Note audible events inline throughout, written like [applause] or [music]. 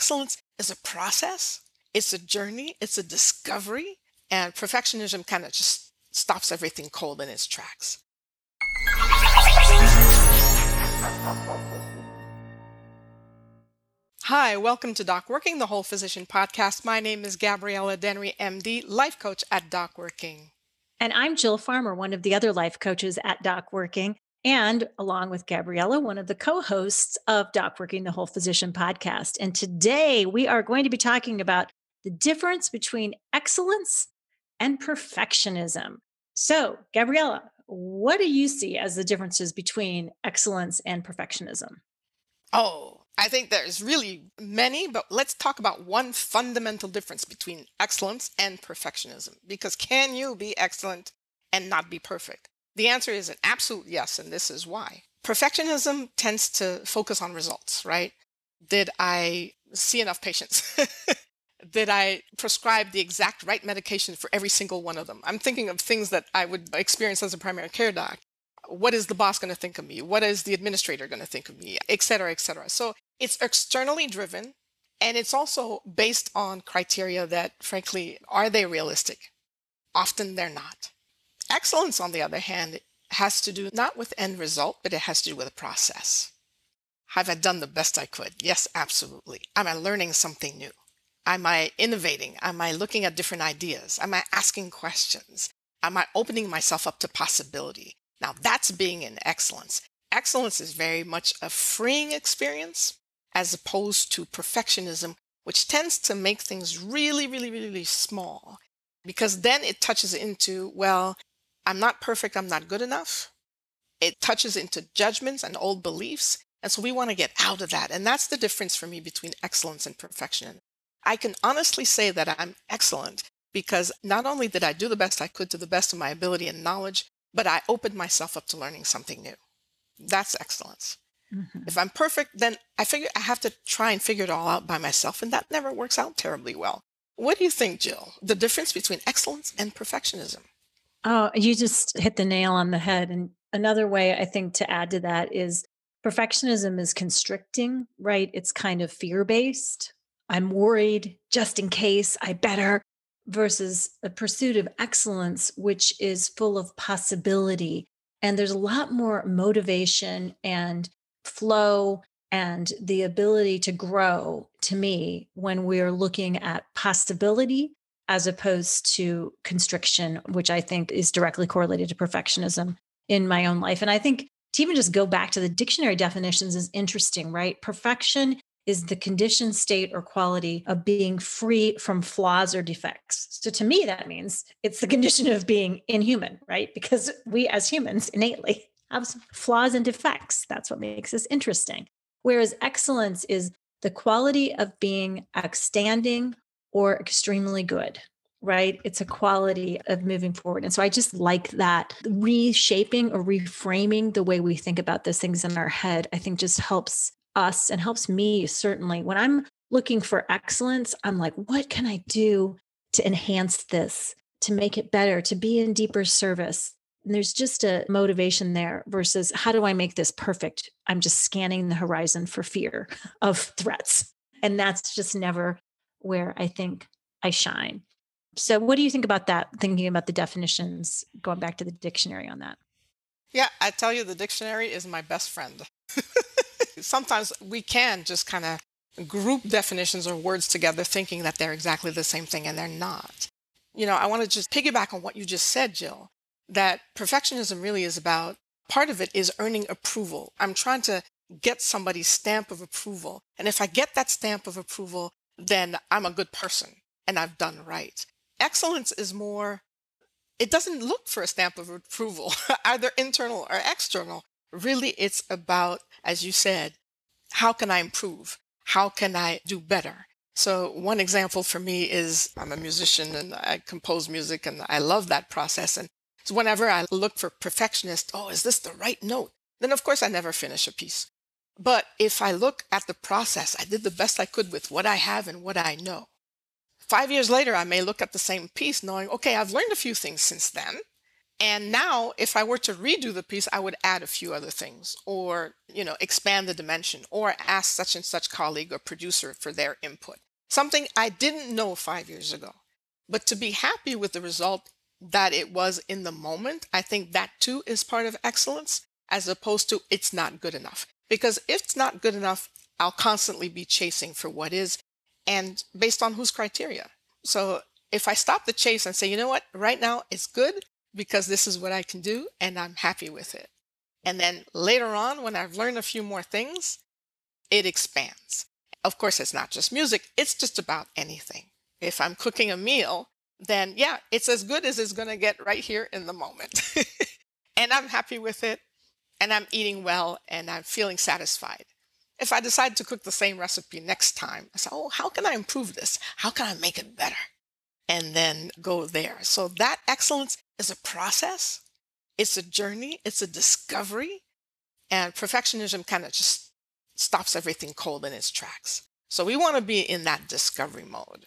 excellence is a process, it's a journey, it's a discovery, and perfectionism kind of just stops everything cold in its tracks. Hi, welcome to Doc Working, the Whole Physician Podcast. My name is Gabriella Dennery, MD, life coach at Doc Working. And I'm Jill Farmer, one of the other life coaches at Doc Working, and along with Gabriella, one of the co hosts of Doc Working, the Whole Physician Podcast. And today we are going to be talking about the difference between excellence and perfectionism. So, Gabriella, what do you see as the differences between excellence and perfectionism? Oh, I think there's really many, but let's talk about one fundamental difference between excellence and perfectionism. Because can you be excellent and not be perfect? The answer is an absolute yes, and this is why. Perfectionism tends to focus on results, right? Did I see enough patients? [laughs] Did I prescribe the exact right medication for every single one of them? I'm thinking of things that I would experience as a primary care doc. What is the boss going to think of me? What is the administrator going to think of me? Et cetera, et cetera. So it's externally driven and it's also based on criteria that, frankly, are they realistic? Often they're not. Excellence, on the other hand, has to do not with end result, but it has to do with a process. Have I done the best I could? Yes, absolutely. Am I learning something new? Am I innovating? Am I looking at different ideas? Am I asking questions? Am I opening myself up to possibility? Now that's being in excellence. Excellence is very much a freeing experience as opposed to perfectionism, which tends to make things really, really, really small because then it touches into, well, I'm not perfect, I'm not good enough. It touches into judgments and old beliefs. And so we want to get out of that. And that's the difference for me between excellence and perfection. I can honestly say that I'm excellent because not only did I do the best I could to the best of my ability and knowledge, but I opened myself up to learning something new. That's excellence. Mm-hmm. If I'm perfect, then I figure I have to try and figure it all out by myself, and that never works out terribly well. What do you think, Jill? The difference between excellence and perfectionism? Oh, you just hit the nail on the head. And another way I think to add to that is perfectionism is constricting, right? It's kind of fear based. I'm worried just in case I better versus a pursuit of excellence, which is full of possibility. And there's a lot more motivation and flow and the ability to grow to me when we're looking at possibility as opposed to constriction, which I think is directly correlated to perfectionism in my own life. And I think to even just go back to the dictionary definitions is interesting, right? Perfection is the condition, state, or quality of being free from flaws or defects. So to me, that means it's the condition of being inhuman, right? Because we as humans innately have flaws and defects. That's what makes us interesting. Whereas excellence is the quality of being outstanding or extremely good, right? It's a quality of moving forward. And so I just like that reshaping or reframing the way we think about those things in our head, I think just helps us and helps me certainly. When I'm looking for excellence, I'm like, what can I do to enhance this, to make it better, to be in deeper service? And there's just a motivation there versus how do I make this perfect? I'm just scanning the horizon for fear of threats. And that's just never where I think I shine. So, what do you think about that? Thinking about the definitions, going back to the dictionary on that. Yeah, I tell you, the dictionary is my best friend. [laughs] Sometimes we can just kind of group definitions or words together thinking that they're exactly the same thing and they're not. You know, I want to just piggyback on what you just said, Jill that perfectionism really is about part of it is earning approval. I'm trying to get somebody's stamp of approval. And if I get that stamp of approval, then I'm a good person and I've done right. Excellence is more, it doesn't look for a stamp of approval, [laughs] either internal or external. Really, it's about, as you said, how can I improve? How can I do better? So, one example for me is I'm a musician and I compose music and I love that process. And so whenever I look for perfectionist, oh, is this the right note? Then of course I never finish a piece. But if I look at the process, I did the best I could with what I have and what I know. Five years later, I may look at the same piece knowing, okay, I've learned a few things since then. And now, if I were to redo the piece, I would add a few other things or, you know, expand the dimension or ask such and such colleague or producer for their input. Something I didn't know five years ago. But to be happy with the result that it was in the moment, I think that too is part of excellence as opposed to it's not good enough. Because if it's not good enough, I'll constantly be chasing for what is and based on whose criteria. So if I stop the chase and say, you know what, right now it's good, because this is what I can do and I'm happy with it. And then later on, when I've learned a few more things, it expands. Of course, it's not just music, it's just about anything. If I'm cooking a meal, then yeah, it's as good as it's going to get right here in the moment. [laughs] and I'm happy with it, and I'm eating well, and I'm feeling satisfied. If I decide to cook the same recipe next time, I say, oh, how can I improve this? How can I make it better? And then go there. So that excellence is a process, it's a journey, it's a discovery. And perfectionism kind of just stops everything cold in its tracks. So we want to be in that discovery mode.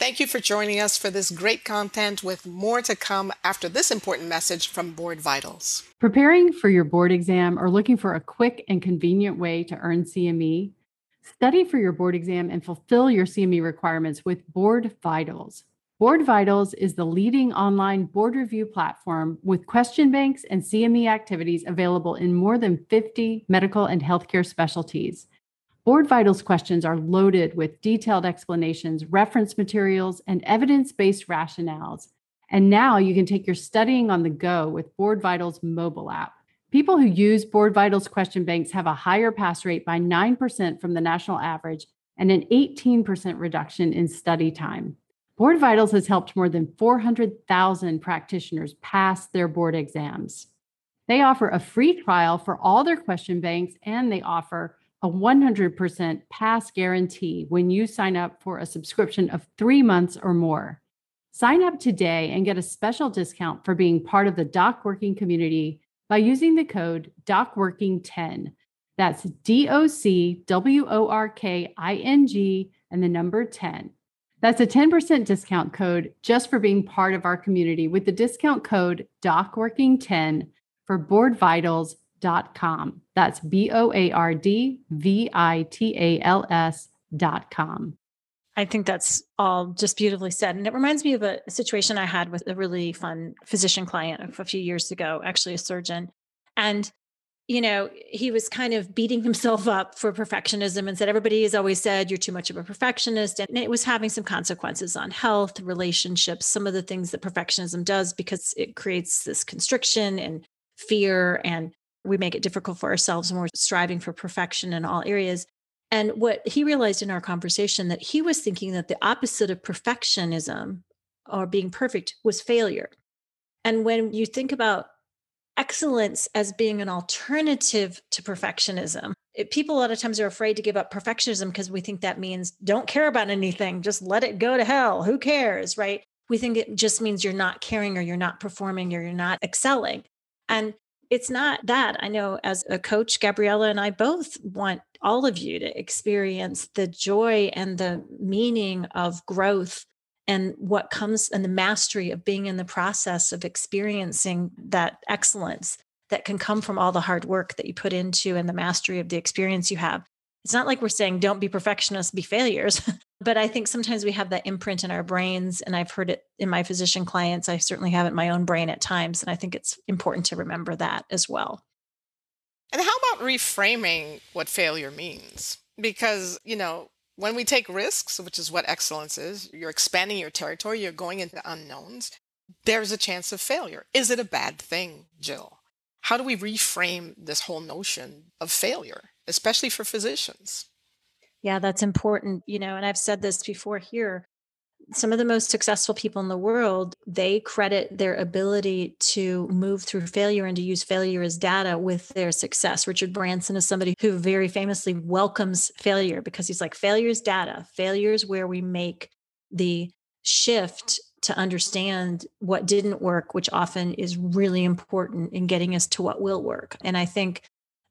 Thank you for joining us for this great content with more to come after this important message from Board Vitals. Preparing for your board exam or looking for a quick and convenient way to earn CME? Study for your board exam and fulfill your CME requirements with Board Vitals. Board Vitals is the leading online board review platform with question banks and CME activities available in more than 50 medical and healthcare specialties. Board Vitals questions are loaded with detailed explanations, reference materials, and evidence based rationales. And now you can take your studying on the go with Board Vitals mobile app. People who use Board Vitals question banks have a higher pass rate by 9% from the national average and an 18% reduction in study time. Board Vitals has helped more than 400,000 practitioners pass their board exams. They offer a free trial for all their question banks and they offer a 100% pass guarantee when you sign up for a subscription of three months or more. Sign up today and get a special discount for being part of the Doc Working community by using the code DocWorking10. That's D O C W O R K I N G and the number 10. That's a 10% discount code just for being part of our community with the discount code DocWorking10 for boardvitals.com. That's B O A R D V I T A L S dot com. I think that's all just beautifully said. And it reminds me of a situation I had with a really fun physician client a few years ago, actually, a surgeon. And you know, he was kind of beating [laughs] himself up for perfectionism and said, everybody has always said you're too much of a perfectionist. And it was having some consequences on health, relationships, some of the things that perfectionism does because it creates this constriction and fear. And we make it difficult for ourselves when we're striving for perfection in all areas. And what he realized in our conversation that he was thinking that the opposite of perfectionism or being perfect was failure. And when you think about excellence as being an alternative to perfectionism. It, people a lot of times are afraid to give up perfectionism because we think that means don't care about anything, just let it go to hell. Who cares, right? We think it just means you're not caring or you're not performing or you're not excelling. And it's not that. I know as a coach, Gabriella and I both want all of you to experience the joy and the meaning of growth and what comes and the mastery of being in the process of experiencing that excellence that can come from all the hard work that you put into and the mastery of the experience you have. It's not like we're saying don't be perfectionists, be failures. [laughs] but I think sometimes we have that imprint in our brains. And I've heard it in my physician clients. I certainly have it in my own brain at times. And I think it's important to remember that as well. And how about reframing what failure means? Because, you know, when we take risks, which is what excellence is, you're expanding your territory, you're going into unknowns, there's a chance of failure. Is it a bad thing, Jill? How do we reframe this whole notion of failure, especially for physicians? Yeah, that's important. You know, and I've said this before here some of the most successful people in the world they credit their ability to move through failure and to use failure as data with their success richard branson is somebody who very famously welcomes failure because he's like failure is data failure is where we make the shift to understand what didn't work which often is really important in getting us to what will work and i think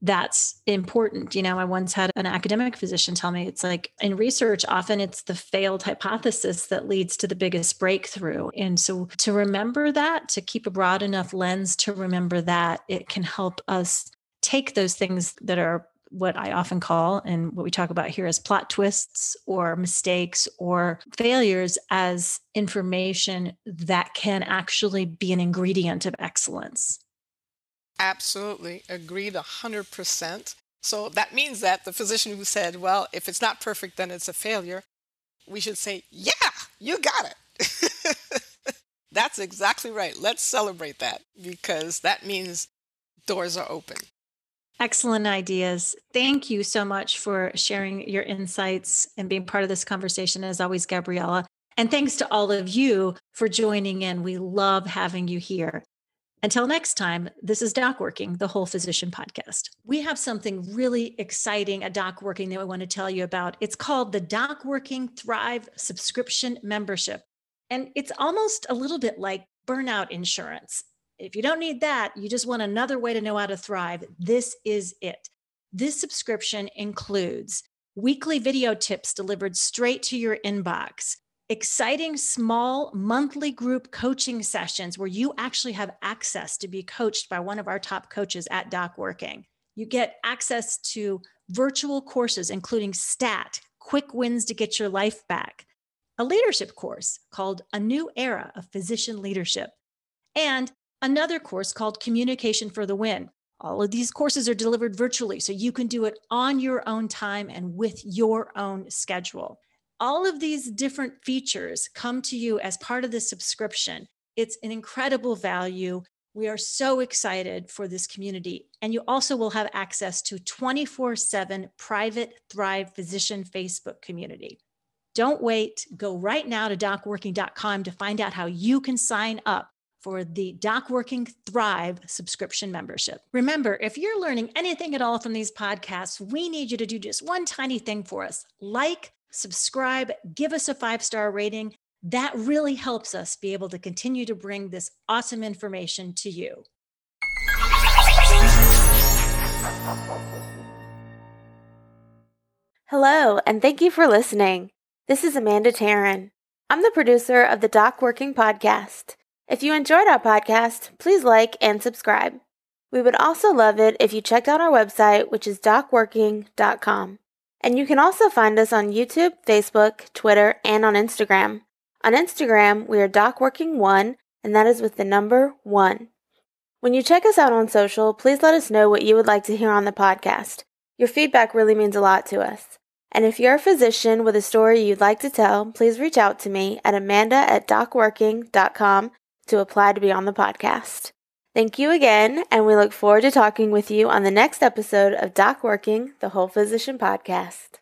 that's important. You know, I once had an academic physician tell me it's like in research, often it's the failed hypothesis that leads to the biggest breakthrough. And so to remember that, to keep a broad enough lens to remember that, it can help us take those things that are what I often call, and what we talk about here as plot twists or mistakes or failures as information that can actually be an ingredient of excellence. Absolutely. Agreed 100%. So that means that the physician who said, well, if it's not perfect, then it's a failure, we should say, yeah, you got it. [laughs] That's exactly right. Let's celebrate that because that means doors are open. Excellent ideas. Thank you so much for sharing your insights and being part of this conversation, as always, Gabriella. And thanks to all of you for joining in. We love having you here. Until next time, this is Doc Working, the Whole Physician Podcast. We have something really exciting at Doc Working that we want to tell you about. It's called the Doc Working Thrive Subscription Membership. And it's almost a little bit like burnout insurance. If you don't need that, you just want another way to know how to thrive, this is it. This subscription includes weekly video tips delivered straight to your inbox, exciting small monthly group coaching sessions where you actually have access to be coached by one of our top coaches at Doc Working. You get access to virtual courses, including STAT, quick wins to get your life back, a leadership course called A New Era of Physician Leadership, and another course called Communication for the Win. All of these courses are delivered virtually, so you can do it on your own time and with your own schedule. All of these different features come to you as part of the subscription. It's an incredible value. We are so excited for this community. And you also will have access to 24 7 private Thrive Physician Facebook community. Don't wait. Go right now to docworking.com to find out how you can sign up for the Doc Working Thrive subscription membership. Remember, if you're learning anything at all from these podcasts, we need you to do just one tiny thing for us like, subscribe, give us a five star rating. That really helps us be able to continue to bring this awesome information to you. Hello, and thank you for listening. This is Amanda Taryn. I'm the producer of the Doc Working Podcast. If you enjoyed our podcast, please like and subscribe. We would also love it if you checked out our website, which is docworking.com. And you can also find us on YouTube, Facebook, Twitter, and on Instagram. On Instagram, we are DocWorking1, and that is with the number 1. When you check us out on social, please let us know what you would like to hear on the podcast. Your feedback really means a lot to us. And if you're a physician with a story you'd like to tell, please reach out to me at amanda at docworking.com to apply to be on the podcast. Thank you again, and we look forward to talking with you on the next episode of Doc Working, the Whole Physician Podcast.